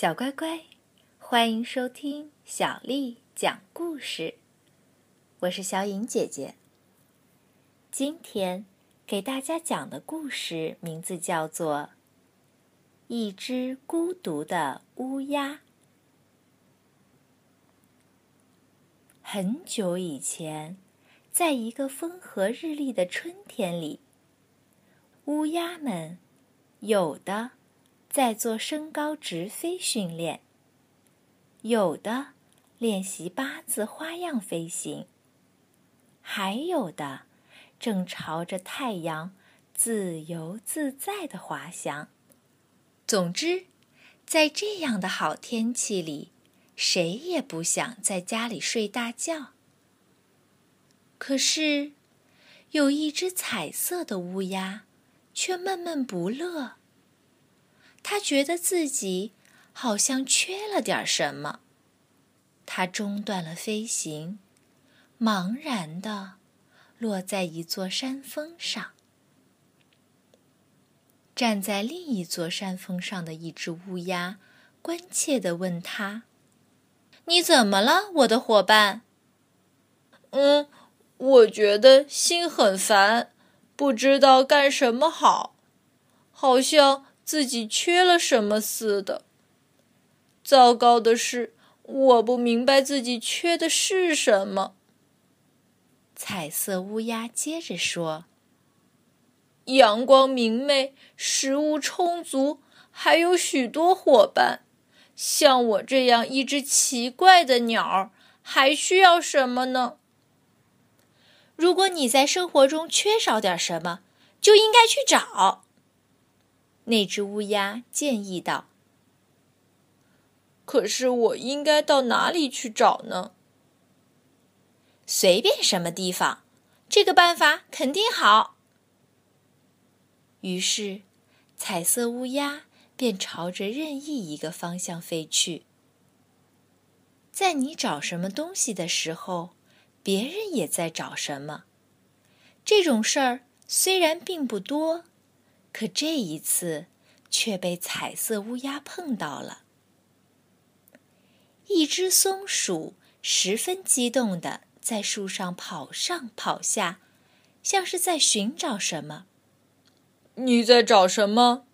小乖乖，欢迎收听小丽讲故事。我是小颖姐姐。今天给大家讲的故事名字叫做《一只孤独的乌鸦》。很久以前，在一个风和日丽的春天里，乌鸦们有的。在做升高直飞训练，有的练习八字花样飞行，还有的正朝着太阳自由自在的滑翔。总之，在这样的好天气里，谁也不想在家里睡大觉。可是，有一只彩色的乌鸦却闷闷不乐。他觉得自己好像缺了点什么，他中断了飞行，茫然地落在一座山峰上。站在另一座山峰上的一只乌鸦关切地问他：“你怎么了，我的伙伴？”“嗯，我觉得心很烦，不知道干什么好，好像……”自己缺了什么似的。糟糕的是，我不明白自己缺的是什么。彩色乌鸦接着说：“阳光明媚，食物充足，还有许多伙伴。像我这样一只奇怪的鸟儿，还需要什么呢？如果你在生活中缺少点什么，就应该去找。”那只乌鸦建议道：“可是我应该到哪里去找呢？”随便什么地方，这个办法肯定好。于是，彩色乌鸦便朝着任意一个方向飞去。在你找什么东西的时候，别人也在找什么。这种事儿虽然并不多。可这一次，却被彩色乌鸦碰到了。一只松鼠十分激动地在树上跑上跑下，像是在寻找什么。你在找什么？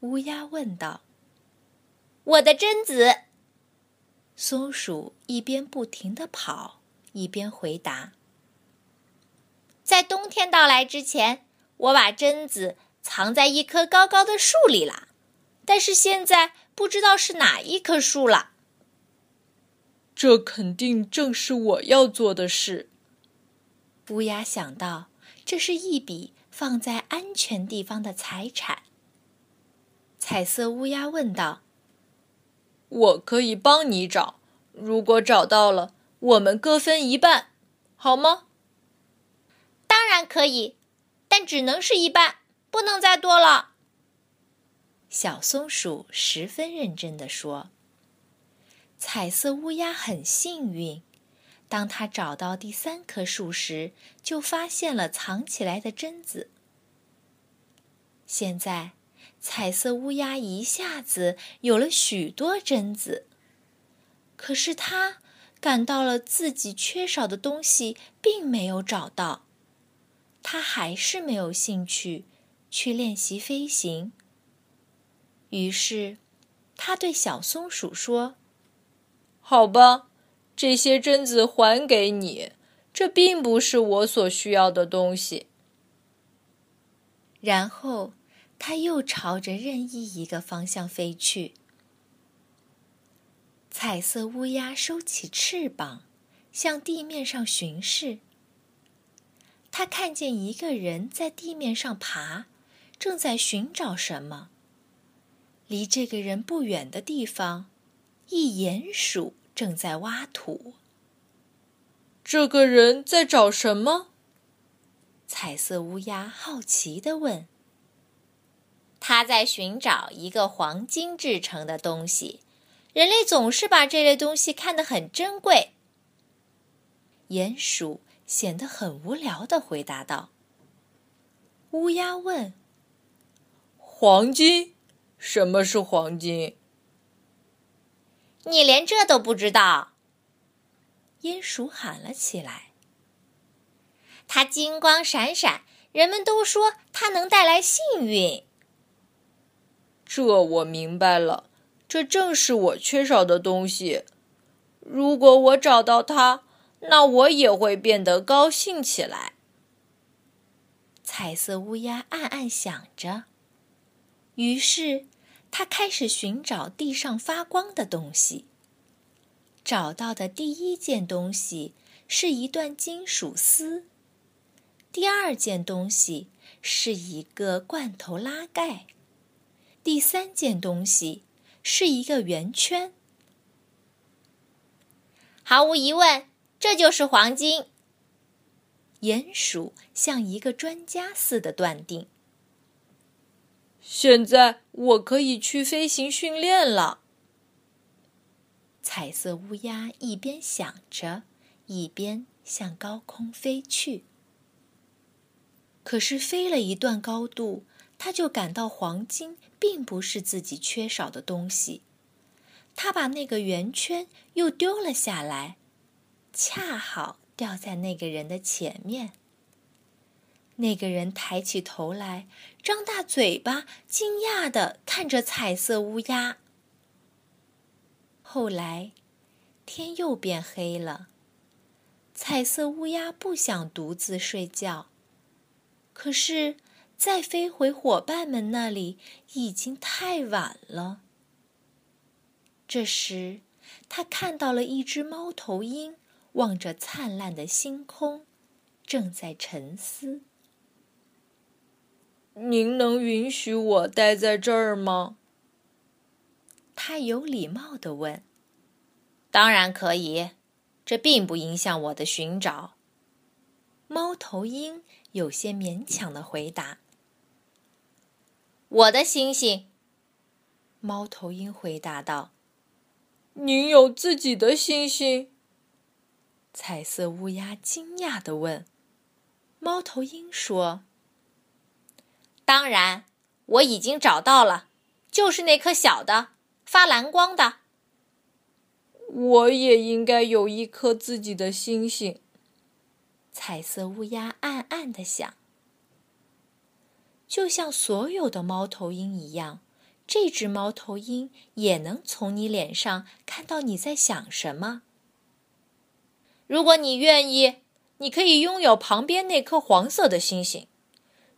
乌鸦问道。我的榛子。松鼠一边不停地跑，一边回答：“在冬天到来之前，我把榛子。”藏在一棵高高的树里了，但是现在不知道是哪一棵树了。这肯定正是我要做的事。乌鸦想到，这是一笔放在安全地方的财产。彩色乌鸦问道：“我可以帮你找，如果找到了，我们各分一半，好吗？”“当然可以，但只能是一半。”不能再多了。小松鼠十分认真地说：“彩色乌鸦很幸运，当它找到第三棵树时，就发现了藏起来的榛子。现在，彩色乌鸦一下子有了许多榛子，可是它感到了自己缺少的东西，并没有找到。它还是没有兴趣。”去练习飞行。于是，他对小松鼠说：“好吧，这些榛子还给你，这并不是我所需要的东西。”然后，他又朝着任意一个方向飞去。彩色乌鸦收起翅膀，向地面上巡视。他看见一个人在地面上爬。正在寻找什么？离这个人不远的地方，一鼹鼠正在挖土。这个人在找什么？彩色乌鸦好奇地问。他在寻找一个黄金制成的东西。人类总是把这类东西看得很珍贵。鼹鼠显得很无聊地回答道。乌鸦问。黄金？什么是黄金？你连这都不知道？鼹鼠喊了起来。它金光闪闪，人们都说它能带来幸运。这我明白了，这正是我缺少的东西。如果我找到它，那我也会变得高兴起来。彩色乌鸦暗暗想着，于是他开始寻找地上发光的东西。找到的第一件东西是一段金属丝，第二件东西是一个罐头拉盖，第三件东西是一个圆圈。毫无疑问，这就是黄金。鼹鼠像一个专家似的断定。现在我可以去飞行训练了。彩色乌鸦一边想着，一边向高空飞去。可是飞了一段高度，他就感到黄金并不是自己缺少的东西。他把那个圆圈又丢了下来，恰好。掉在那个人的前面。那个人抬起头来，张大嘴巴，惊讶地看着彩色乌鸦。后来，天又变黑了。彩色乌鸦不想独自睡觉，可是再飞回伙伴们那里已经太晚了。这时，他看到了一只猫头鹰。望着灿烂的星空，正在沉思。您能允许我待在这儿吗？他有礼貌的问。当然可以，这并不影响我的寻找。猫头鹰有些勉强的回答。我的星星。猫头鹰回答道。您有自己的星星？彩色乌鸦惊讶地问：“猫头鹰说，当然，我已经找到了，就是那颗小的，发蓝光的。我也应该有一颗自己的星星。”彩色乌鸦暗暗的想。就像所有的猫头鹰一样，这只猫头鹰也能从你脸上看到你在想什么。如果你愿意，你可以拥有旁边那颗黄色的星星。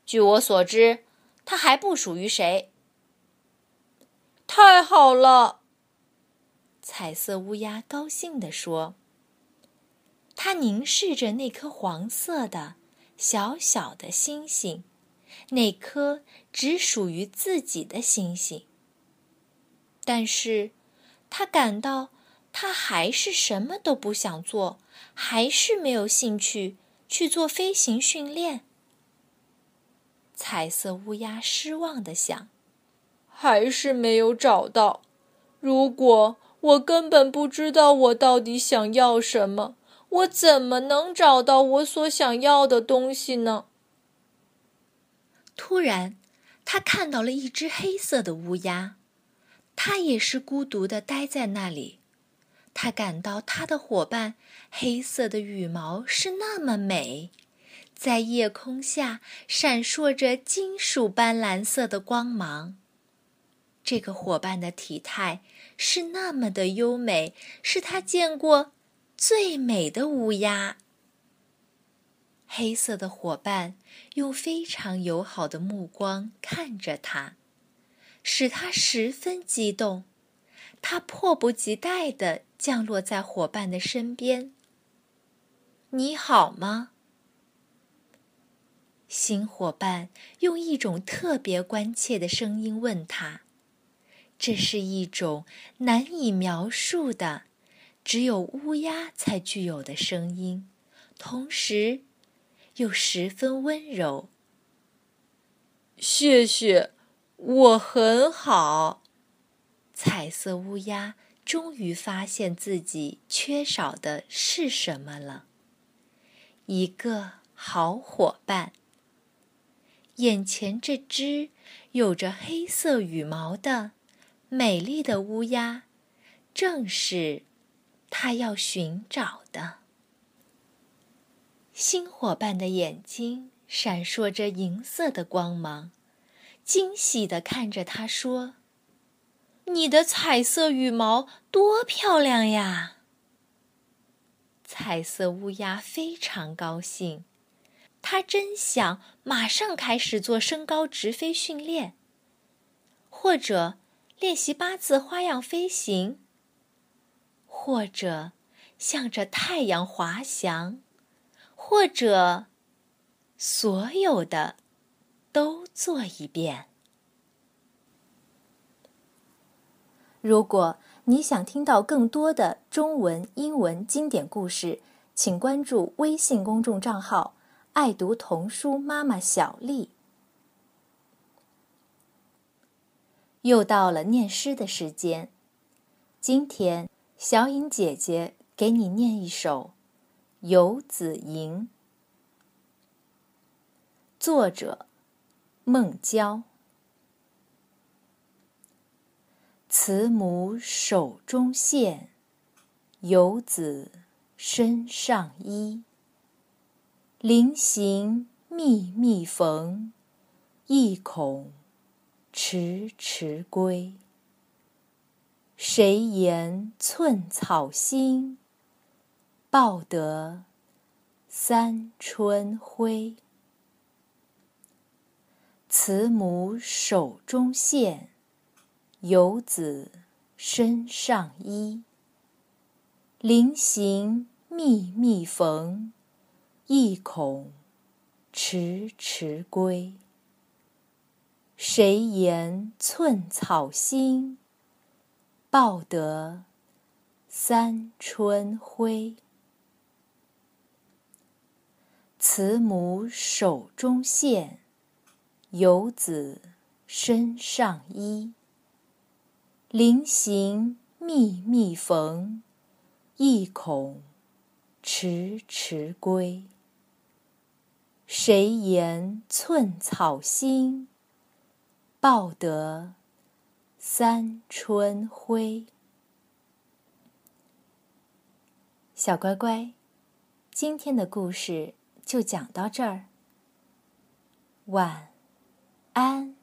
据我所知，它还不属于谁。太好了，彩色乌鸦高兴地说。它凝视着那颗黄色的小小的星星，那颗只属于自己的星星。但是，它感到。他还是什么都不想做，还是没有兴趣去做飞行训练。彩色乌鸦失望地想：“还是没有找到。如果我根本不知道我到底想要什么，我怎么能找到我所想要的东西呢？”突然，他看到了一只黑色的乌鸦，它也是孤独地待在那里。他感到他的伙伴黑色的羽毛是那么美，在夜空下闪烁着金属般蓝色的光芒。这个伙伴的体态是那么的优美，是他见过最美的乌鸦。黑色的伙伴用非常友好的目光看着他，使他十分激动。他迫不及待地降落在伙伴的身边。“你好吗？”新伙伴用一种特别关切的声音问他。这是一种难以描述的、只有乌鸦才具有的声音，同时又十分温柔。“谢谢，我很好。”彩色乌鸦终于发现自己缺少的是什么了。一个好伙伴。眼前这只有着黑色羽毛的美丽的乌鸦，正是他要寻找的。新伙伴的眼睛闪烁着银色的光芒，惊喜地看着他说：“你的彩色羽毛多漂亮呀！”彩色乌鸦非常高兴，他真想马上开始做升高直飞训练，或者练习八字花样飞行，或者向着太阳滑翔。或者，所有的都做一遍。如果你想听到更多的中文、英文经典故事，请关注微信公众账号“爱读童书妈妈小丽”。又到了念诗的时间，今天小颖姐姐给你念一首。游子吟，作者孟郊。慈母手中线，游子身上衣。临行密密缝，意恐迟迟归。谁言寸草心？报得三春晖。慈母手中线，游子身上衣。临行密密缝，意恐迟迟归。谁言寸草心？报得三春晖。慈母手中线，游子身上衣。临行密密缝，意恐迟迟归。谁言寸草心？报得三春晖。小乖乖，今天的故事。就讲到这儿，晚安。